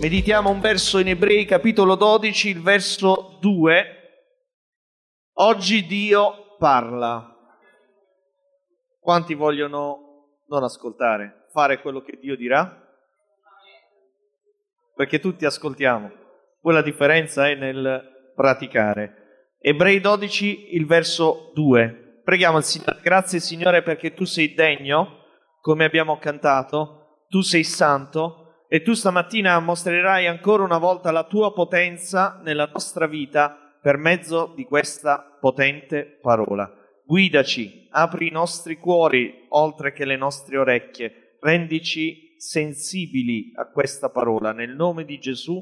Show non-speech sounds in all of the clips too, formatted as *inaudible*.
Meditiamo un verso in Ebrei, capitolo 12, il verso 2. Oggi Dio parla. Quanti vogliono non ascoltare, fare quello che Dio dirà? Perché tutti ascoltiamo. Poi la differenza è nel praticare. Ebrei 12, il verso 2. Preghiamo il Signore. Grazie Signore perché tu sei degno, come abbiamo cantato, tu sei santo e tu stamattina mostrerai ancora una volta la tua potenza nella nostra vita per mezzo di questa potente parola. Guidaci, apri i nostri cuori oltre che le nostre orecchie, rendici sensibili a questa parola nel nome di Gesù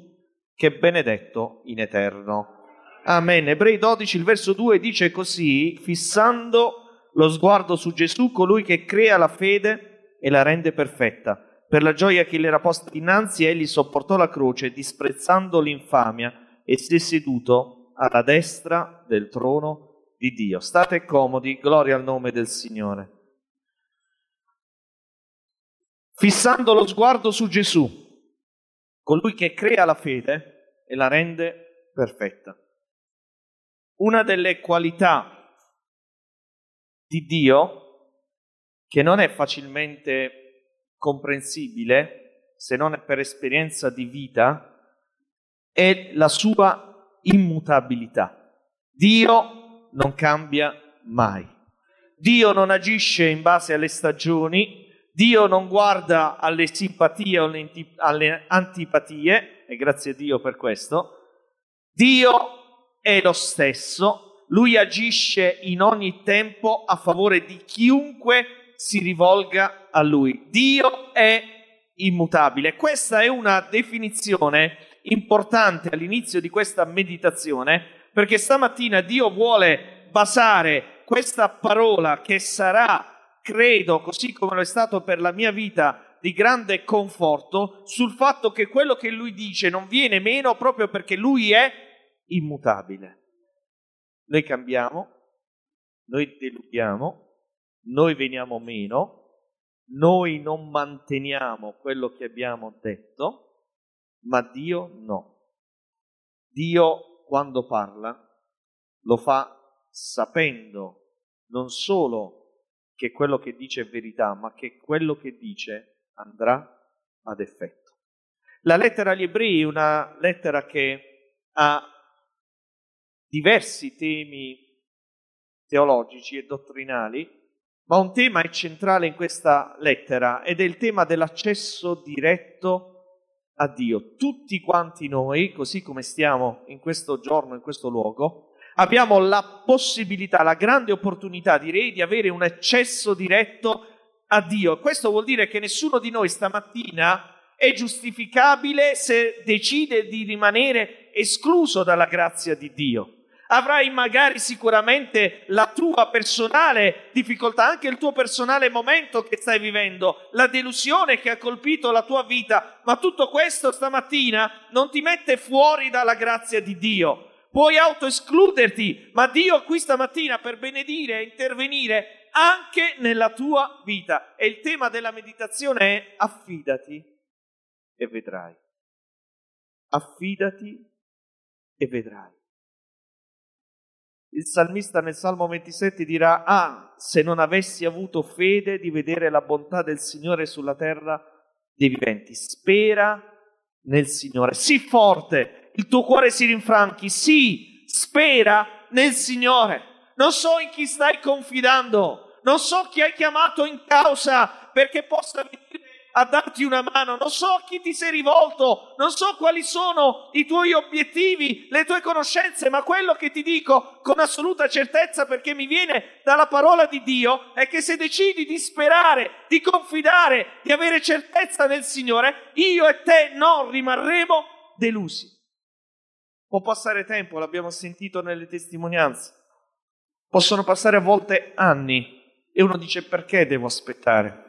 che è benedetto in eterno. Amen. Ebrei 12, il verso 2 dice così, fissando lo sguardo su Gesù, colui che crea la fede e la rende perfetta. Per la gioia che le era posta dinanzi, egli sopportò la croce, disprezzando l'infamia, e si è seduto alla destra del trono di Dio. State comodi, gloria al nome del Signore. Fissando lo sguardo su Gesù, colui che crea la fede e la rende perfetta. Una delle qualità di Dio che non è facilmente comprensibile se non per esperienza di vita è la sua immutabilità. Dio non cambia mai. Dio non agisce in base alle stagioni, Dio non guarda alle simpatie o alle antipatie, e grazie a Dio per questo. Dio è lo stesso, lui agisce in ogni tempo a favore di chiunque si rivolga a lui. Dio è immutabile. Questa è una definizione importante all'inizio di questa meditazione perché stamattina Dio vuole basare questa parola che sarà, credo, così come lo è stato per la mia vita, di grande conforto, sul fatto che quello che Lui dice non viene meno proprio perché Lui è immutabile. Noi cambiamo, noi deludiamo, noi veniamo meno, noi non manteniamo quello che abbiamo detto, ma Dio no. Dio quando parla, lo fa sapendo non solo che quello che dice è verità, ma che quello che dice andrà ad effetto. La lettera agli ebrei è una lettera che ha diversi temi teologici e dottrinali, ma un tema è centrale in questa lettera ed è il tema dell'accesso diretto a Dio. Tutti quanti noi, così come stiamo in questo giorno, in questo luogo, abbiamo la possibilità, la grande opportunità, direi, di avere un accesso diretto a Dio. Questo vuol dire che nessuno di noi stamattina è giustificabile se decide di rimanere escluso dalla grazia di Dio avrai magari sicuramente la tua personale difficoltà, anche il tuo personale momento che stai vivendo, la delusione che ha colpito la tua vita, ma tutto questo stamattina non ti mette fuori dalla grazia di Dio. Puoi autoescluderti, ma Dio qui stamattina per benedire e intervenire anche nella tua vita. E il tema della meditazione è affidati e vedrai. Affidati e vedrai. Il salmista nel Salmo 27 dirà, ah, se non avessi avuto fede di vedere la bontà del Signore sulla terra dei viventi. Spera nel Signore. Sii forte, il tuo cuore si rinfranchi. Sì, spera nel Signore. Non so in chi stai confidando, non so chi hai chiamato in causa perché possa venire a darti una mano, non so a chi ti sei rivolto, non so quali sono i tuoi obiettivi, le tue conoscenze, ma quello che ti dico con assoluta certezza perché mi viene dalla parola di Dio è che se decidi di sperare, di confidare, di avere certezza nel Signore, io e te non rimarremo delusi. Può passare tempo, l'abbiamo sentito nelle testimonianze. Possono passare a volte anni e uno dice perché devo aspettare?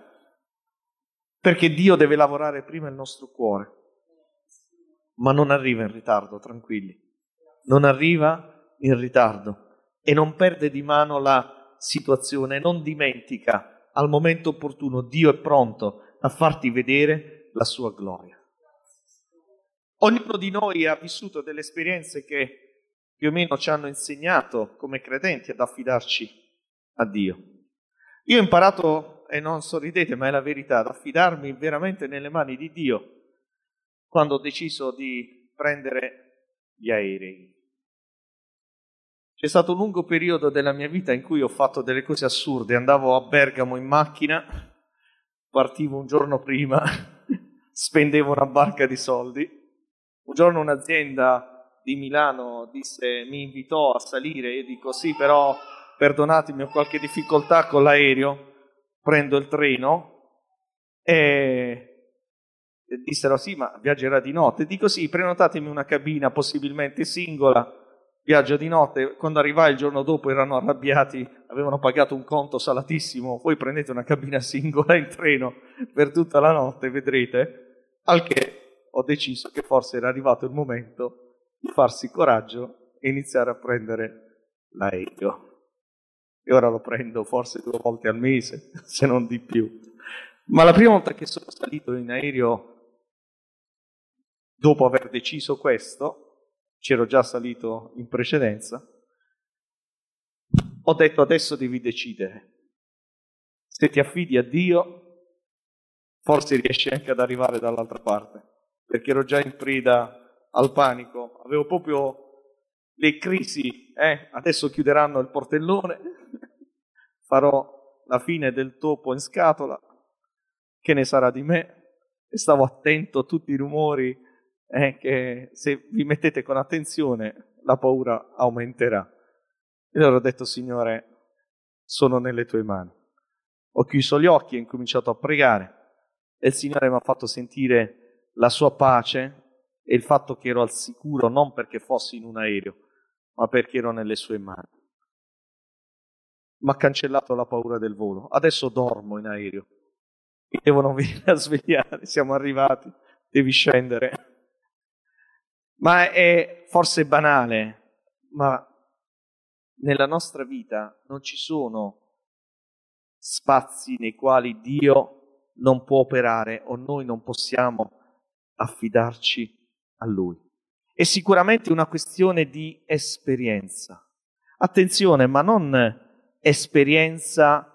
Perché Dio deve lavorare prima il nostro cuore, ma non arriva in ritardo, tranquilli. Non arriva in ritardo e non perde di mano la situazione, non dimentica al momento opportuno, Dio è pronto a farti vedere la sua gloria. Ognuno di noi ha vissuto delle esperienze che più o meno ci hanno insegnato come credenti ad affidarci a Dio. Io ho imparato, e non sorridete, ma è la verità, affidarmi veramente nelle mani di Dio quando ho deciso di prendere gli aerei. C'è stato un lungo periodo della mia vita in cui ho fatto delle cose assurde, andavo a Bergamo in macchina, partivo un giorno prima, *laughs* spendevo una barca di soldi. Un giorno un'azienda di Milano disse, mi invitò a salire, io dico sì, però perdonatemi, ho qualche difficoltà con l'aereo, prendo il treno e dissero sì, ma viaggerà di notte. Dico sì, prenotatemi una cabina possibilmente singola viaggio di notte, quando arrivai il giorno dopo erano arrabbiati, avevano pagato un conto salatissimo, voi prendete una cabina singola in treno per tutta la notte, vedrete, al che ho deciso che forse era arrivato il momento di farsi coraggio e iniziare a prendere l'aereo. E ora lo prendo forse due volte al mese, *laughs* se non di più. Ma la prima volta che sono salito in aereo, dopo aver deciso questo, c'ero già salito in precedenza, ho detto adesso devi decidere. Se ti affidi a Dio, forse riesci anche ad arrivare dall'altra parte, perché ero già in preda al panico, avevo proprio le crisi, eh? adesso chiuderanno il portellone, farò la fine del topo in scatola, che ne sarà di me? E stavo attento a tutti i rumori è che se vi mettete con attenzione la paura aumenterà. E allora ho detto, Signore, sono nelle tue mani. Ho chiuso gli occhi e ho incominciato a pregare e il Signore mi ha fatto sentire la sua pace e il fatto che ero al sicuro non perché fossi in un aereo, ma perché ero nelle sue mani. Mi ha cancellato la paura del volo. Adesso dormo in aereo. Mi devono venire a svegliare. Siamo arrivati. Devi scendere. Ma è forse banale, ma nella nostra vita non ci sono spazi nei quali Dio non può operare o noi non possiamo affidarci a Lui. È sicuramente una questione di esperienza. Attenzione, ma non esperienza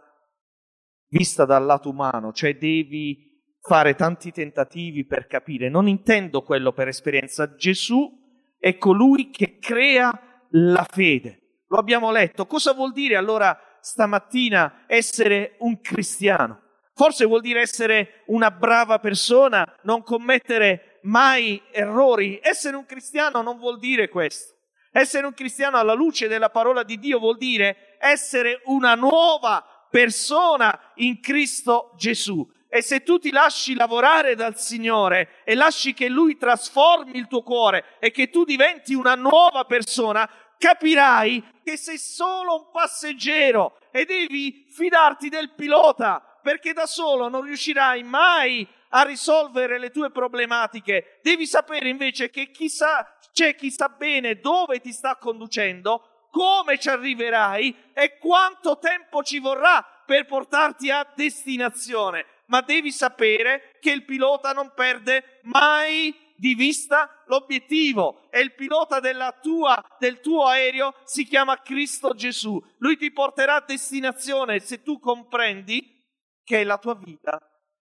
vista dal lato umano, cioè devi fare tanti tentativi per capire, non intendo quello per esperienza. Gesù è colui che crea la fede. Lo abbiamo letto. Cosa vuol dire allora stamattina essere un cristiano? Forse vuol dire essere una brava persona, non commettere mai errori. Essere un cristiano non vuol dire questo. Essere un cristiano alla luce della parola di Dio vuol dire essere una nuova persona in Cristo Gesù. E se tu ti lasci lavorare dal Signore e lasci che Lui trasformi il tuo cuore e che tu diventi una nuova persona, capirai che sei solo un passeggero e devi fidarti del pilota, perché da solo non riuscirai mai a risolvere le tue problematiche. Devi sapere invece che chissà, c'è chi sa bene dove ti sta conducendo, come ci arriverai e quanto tempo ci vorrà per portarti a destinazione ma devi sapere che il pilota non perde mai di vista l'obiettivo e il pilota tua, del tuo aereo si chiama Cristo Gesù. Lui ti porterà a destinazione se tu comprendi che la tua vita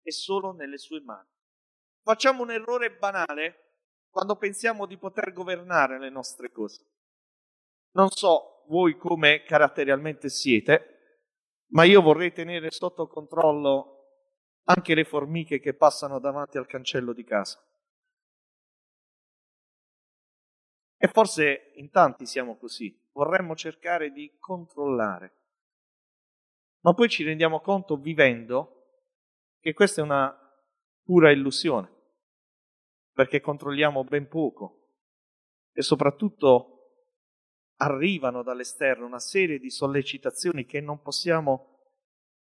è solo nelle sue mani. Facciamo un errore banale quando pensiamo di poter governare le nostre cose. Non so voi come caratterialmente siete, ma io vorrei tenere sotto controllo anche le formiche che passano davanti al cancello di casa. E forse in tanti siamo così, vorremmo cercare di controllare, ma poi ci rendiamo conto vivendo che questa è una pura illusione, perché controlliamo ben poco e soprattutto arrivano dall'esterno una serie di sollecitazioni che non possiamo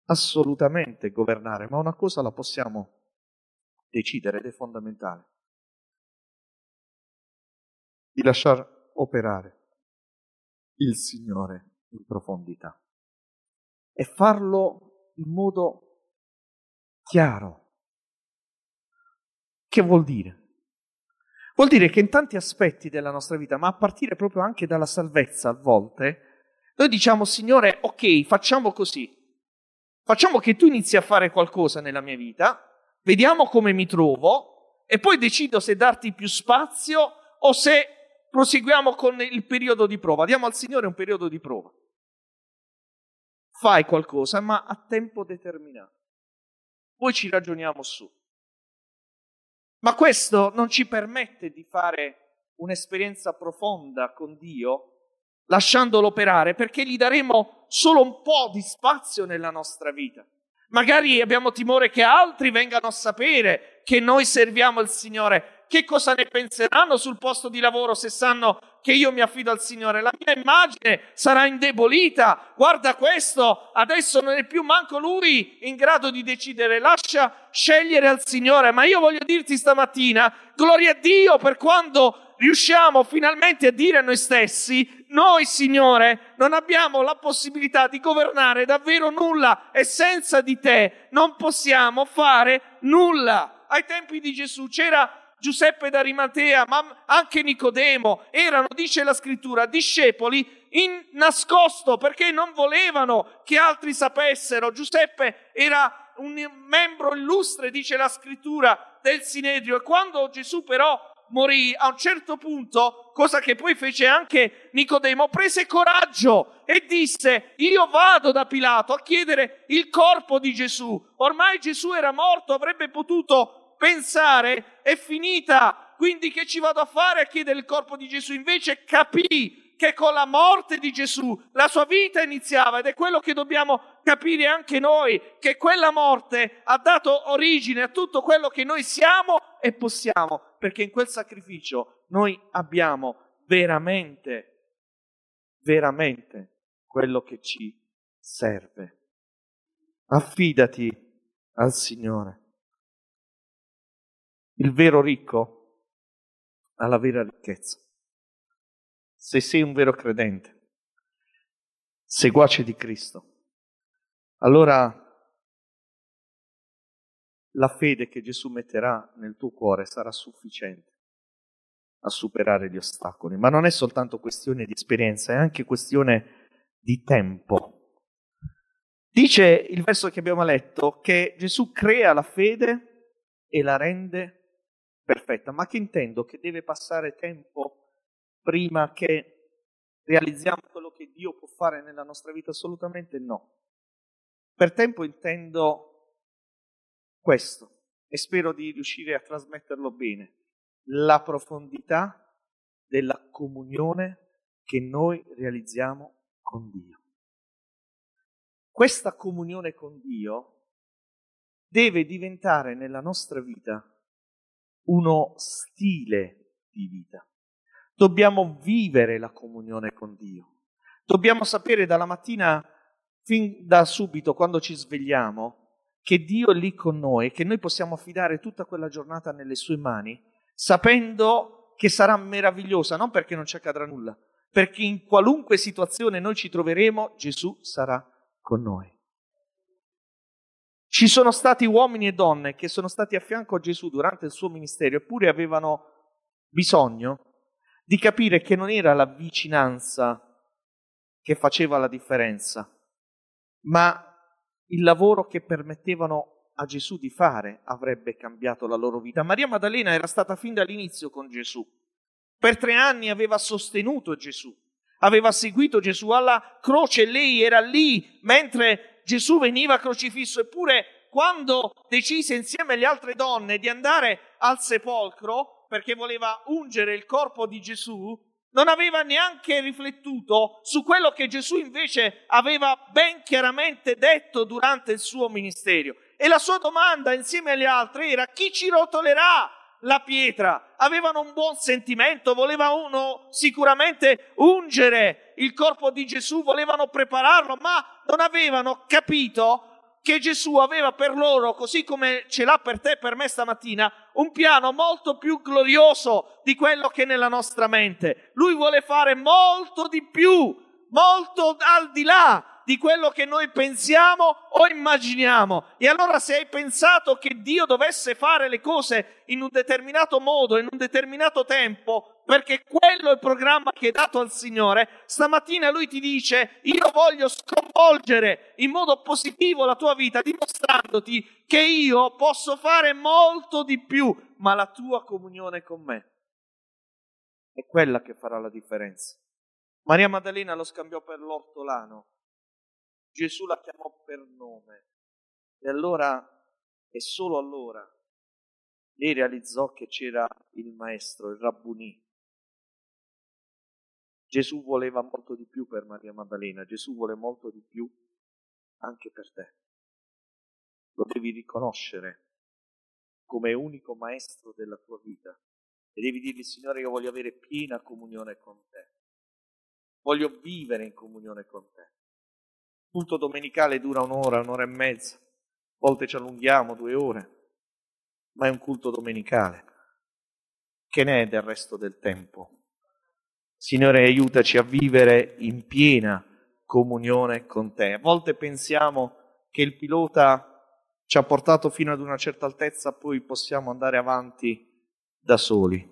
assolutamente governare, ma una cosa la possiamo decidere ed è fondamentale. Di lasciar operare il Signore in profondità e farlo in modo chiaro. Che vuol dire? Vuol dire che in tanti aspetti della nostra vita, ma a partire proprio anche dalla salvezza a volte, noi diciamo, Signore, ok, facciamo così. Facciamo che tu inizi a fare qualcosa nella mia vita, vediamo come mi trovo e poi decido se darti più spazio o se proseguiamo con il periodo di prova. Diamo al Signore un periodo di prova. Fai qualcosa, ma a tempo determinato. Poi ci ragioniamo su. Ma questo non ci permette di fare un'esperienza profonda con Dio lasciandolo operare perché gli daremo solo un po' di spazio nella nostra vita. Magari abbiamo timore che altri vengano a sapere che noi serviamo il Signore che cosa ne penseranno sul posto di lavoro se sanno che io mi affido al Signore? La mia immagine sarà indebolita. Guarda questo, adesso non è più manco lui in grado di decidere. Lascia scegliere al Signore. Ma io voglio dirti stamattina, gloria a Dio per quando riusciamo finalmente a dire a noi stessi, noi Signore non abbiamo la possibilità di governare davvero nulla e senza di te non possiamo fare nulla. Ai tempi di Gesù c'era Giuseppe d'Arimatea, ma anche Nicodemo, erano, dice la scrittura, discepoli in nascosto perché non volevano che altri sapessero. Giuseppe era un membro illustre, dice la scrittura, del Sinedrio e quando Gesù però morì a un certo punto, cosa che poi fece anche Nicodemo, prese coraggio e disse io vado da Pilato a chiedere il corpo di Gesù. Ormai Gesù era morto, avrebbe potuto pensare è finita, quindi che ci vado a fare a chiedere il corpo di Gesù? Invece capì che con la morte di Gesù la sua vita iniziava ed è quello che dobbiamo capire anche noi, che quella morte ha dato origine a tutto quello che noi siamo e possiamo, perché in quel sacrificio noi abbiamo veramente, veramente quello che ci serve. Affidati al Signore. Il vero ricco ha la vera ricchezza. Se sei un vero credente, seguace di Cristo, allora la fede che Gesù metterà nel tuo cuore sarà sufficiente a superare gli ostacoli. Ma non è soltanto questione di esperienza, è anche questione di tempo. Dice il verso che abbiamo letto che Gesù crea la fede e la rende perfetta, ma che intendo? Che deve passare tempo prima che realizziamo quello che Dio può fare nella nostra vita? Assolutamente no. Per tempo intendo questo e spero di riuscire a trasmetterlo bene, la profondità della comunione che noi realizziamo con Dio. Questa comunione con Dio deve diventare nella nostra vita uno stile di vita. Dobbiamo vivere la comunione con Dio. Dobbiamo sapere dalla mattina fin da subito, quando ci svegliamo, che Dio è lì con noi, che noi possiamo affidare tutta quella giornata nelle sue mani, sapendo che sarà meravigliosa, non perché non ci accadrà nulla, perché in qualunque situazione noi ci troveremo, Gesù sarà con noi. Ci sono stati uomini e donne che sono stati a fianco a Gesù durante il suo ministero eppure avevano bisogno di capire che non era la vicinanza che faceva la differenza, ma il lavoro che permettevano a Gesù di fare avrebbe cambiato la loro vita. Maria Maddalena era stata fin dall'inizio con Gesù. Per tre anni aveva sostenuto Gesù, aveva seguito Gesù alla croce, lei era lì mentre Gesù veniva crocifisso, eppure quando decise insieme alle altre donne di andare al sepolcro perché voleva ungere il corpo di Gesù, non aveva neanche riflettuto su quello che Gesù invece aveva ben chiaramente detto durante il suo ministero. E la sua domanda insieme alle altre era chi ci rotolerà la pietra? Avevano un buon sentimento, voleva uno sicuramente ungere il corpo di Gesù, volevano prepararlo, ma non avevano capito che Gesù aveva per loro, così come ce l'ha per te e per me stamattina, un piano molto più glorioso di quello che è nella nostra mente. Lui vuole fare molto di più, molto al di là di quello che noi pensiamo o immaginiamo. E allora se hai pensato che Dio dovesse fare le cose in un determinato modo, in un determinato tempo, perché quello è il programma che hai dato al Signore, stamattina lui ti dice io voglio sconvolgere in modo positivo la tua vita dimostrandoti che io posso fare molto di più, ma la tua comunione con me è quella che farà la differenza. Maria Maddalena lo scambiò per l'ortolano, Gesù la chiamò per nome e allora, e solo allora, lei realizzò che c'era il maestro, il rabbunì. Gesù voleva molto di più per Maria Maddalena, Gesù vuole molto di più anche per te. Lo devi riconoscere come unico maestro della tua vita e devi dirgli, Signore, io voglio avere piena comunione con te. Voglio vivere in comunione con te. Culto domenicale dura un'ora, un'ora e mezza. A volte ci allunghiamo due ore. Ma è un culto domenicale. Che ne è del resto del tempo? Signore, aiutaci a vivere in piena comunione con te. A volte pensiamo che il pilota ci ha portato fino ad una certa altezza, poi possiamo andare avanti da soli.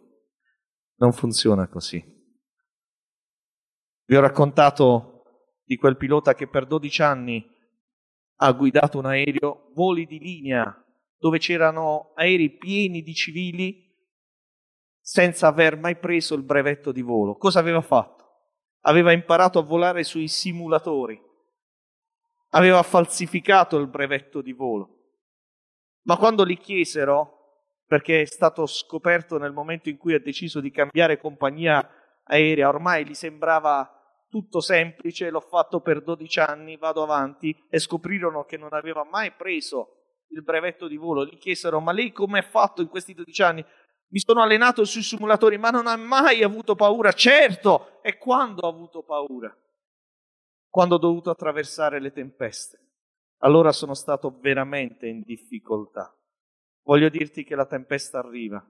Non funziona così. Vi ho raccontato di quel pilota che per 12 anni ha guidato un aereo, voli di linea, dove c'erano aerei pieni di civili senza aver mai preso il brevetto di volo. Cosa aveva fatto? Aveva imparato a volare sui simulatori, aveva falsificato il brevetto di volo. Ma quando gli chiesero perché è stato scoperto nel momento in cui ha deciso di cambiare compagnia aerea, ormai gli sembrava tutto semplice, l'ho fatto per 12 anni, vado avanti e scoprirono che non aveva mai preso il brevetto di volo, gli chiesero ma lei come ha fatto in questi 12 anni? Mi sono allenato sui simulatori, ma non ha mai avuto paura, certo, e quando ha avuto paura? Quando ho dovuto attraversare le tempeste. Allora sono stato veramente in difficoltà. Voglio dirti che la tempesta arriva,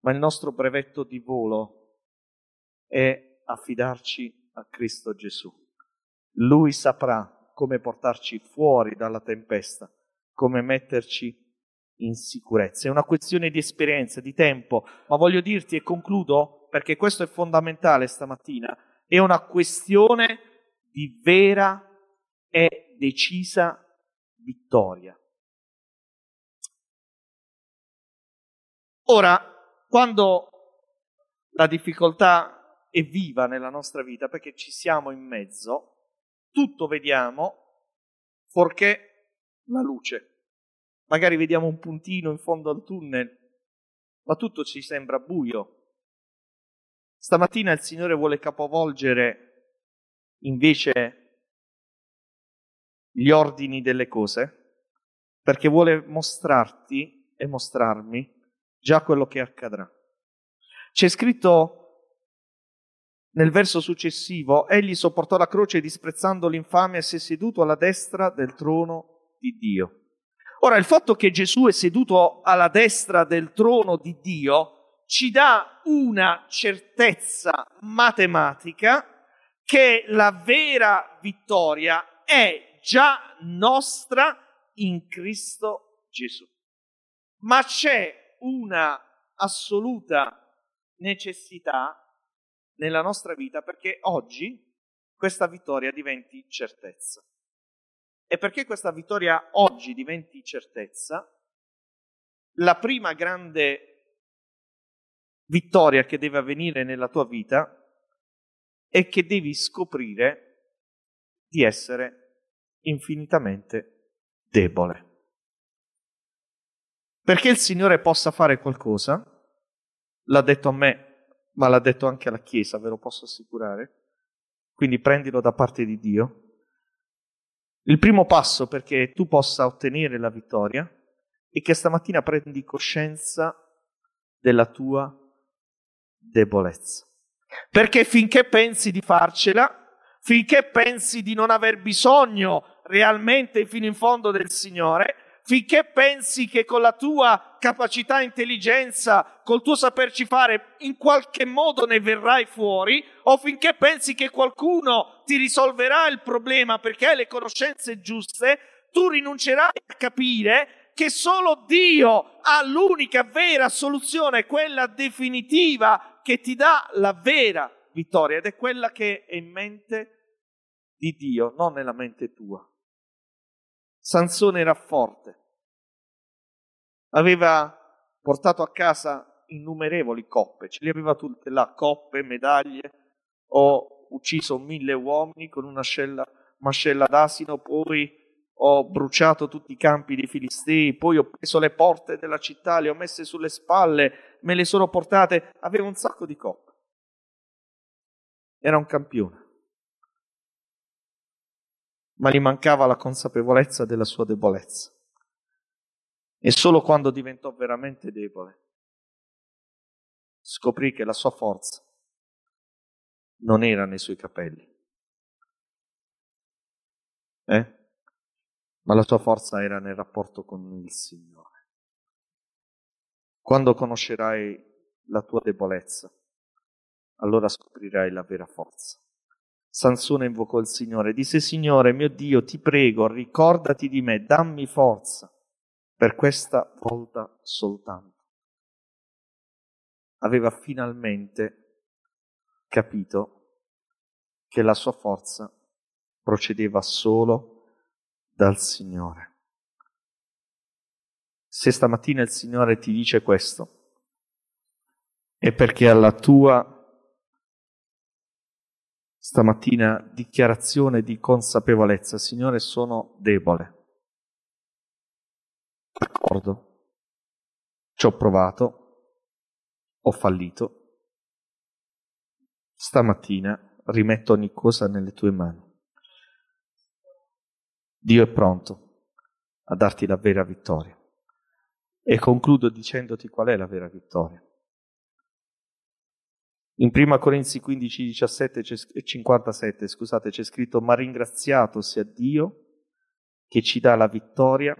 ma il nostro brevetto di volo è affidarci a Cristo Gesù. Lui saprà come portarci fuori dalla tempesta, come metterci in sicurezza. È una questione di esperienza, di tempo, ma voglio dirti e concludo perché questo è fondamentale stamattina, è una questione di vera e decisa vittoria. Ora, quando la difficoltà è viva nella nostra vita, perché ci siamo in mezzo, tutto vediamo, fuorché la luce. Magari vediamo un puntino in fondo al tunnel, ma tutto ci sembra buio. Stamattina il Signore vuole capovolgere invece gli ordini delle cose, perché vuole mostrarti e mostrarmi già quello che accadrà. C'è scritto nel verso successivo, egli sopportò la croce disprezzando l'infamia e si è seduto alla destra del trono di Dio. Ora, il fatto che Gesù è seduto alla destra del trono di Dio ci dà una certezza matematica che la vera vittoria è già nostra in Cristo Gesù. Ma c'è una assoluta necessità nella nostra vita perché oggi questa vittoria diventi certezza. E perché questa vittoria oggi diventi certezza, la prima grande vittoria che deve avvenire nella tua vita è che devi scoprire di essere infinitamente debole. Perché il Signore possa fare qualcosa, l'ha detto a me, ma l'ha detto anche alla Chiesa, ve lo posso assicurare, quindi prendilo da parte di Dio. Il primo passo perché tu possa ottenere la vittoria è che stamattina prendi coscienza della tua debolezza. Perché finché pensi di farcela, finché pensi di non aver bisogno realmente fino in fondo del Signore, finché pensi che con la tua capacità e intelligenza, col tuo saperci fare, in qualche modo ne verrai fuori, o finché pensi che qualcuno ti risolverà il problema perché hai le conoscenze giuste, tu rinuncerai a capire che solo Dio ha l'unica vera soluzione, quella definitiva che ti dà la vera vittoria ed è quella che è in mente di Dio, non nella mente tua. Sansone era forte, aveva portato a casa innumerevoli coppe, ce le aveva tutte là, coppe, medaglie, ho ucciso mille uomini con una scella, mascella d'asino, poi ho bruciato tutti i campi dei Filistei, poi ho preso le porte della città, le ho messe sulle spalle, me le sono portate, aveva un sacco di coppe. Era un campione ma gli mancava la consapevolezza della sua debolezza. E solo quando diventò veramente debole scoprì che la sua forza non era nei suoi capelli, eh? ma la sua forza era nel rapporto con il Signore. Quando conoscerai la tua debolezza, allora scoprirai la vera forza. Sansone invocò il Signore, disse Signore mio Dio, ti prego, ricordati di me, dammi forza per questa volta soltanto. Aveva finalmente capito che la sua forza procedeva solo dal Signore. Se stamattina il Signore ti dice questo, è perché alla tua stamattina dichiarazione di consapevolezza, Signore, sono debole. D'accordo, ci ho provato, ho fallito. Stamattina rimetto ogni cosa nelle tue mani. Dio è pronto a darti la vera vittoria. E concludo dicendoti qual è la vera vittoria. In 1 Corinzi 15, 17 e 57, scusate, c'è scritto, ma ringraziato sia Dio che ci dà la vittoria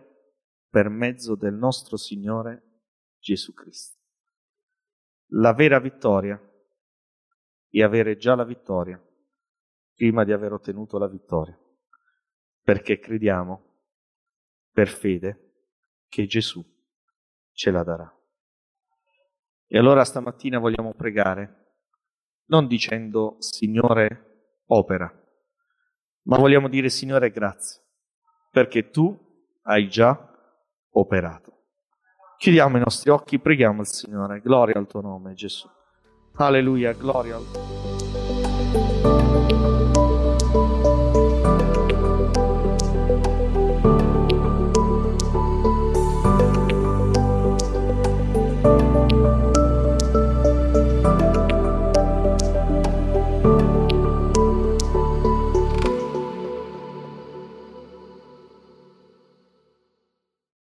per mezzo del nostro Signore Gesù Cristo. La vera vittoria è avere già la vittoria prima di aver ottenuto la vittoria, perché crediamo per fede che Gesù ce la darà. E allora stamattina vogliamo pregare non dicendo Signore opera, ma vogliamo dire Signore grazie, perché tu hai già operato. Chiudiamo i nostri occhi, preghiamo il Signore, gloria al tuo nome Gesù. Alleluia, gloria al tuo nome.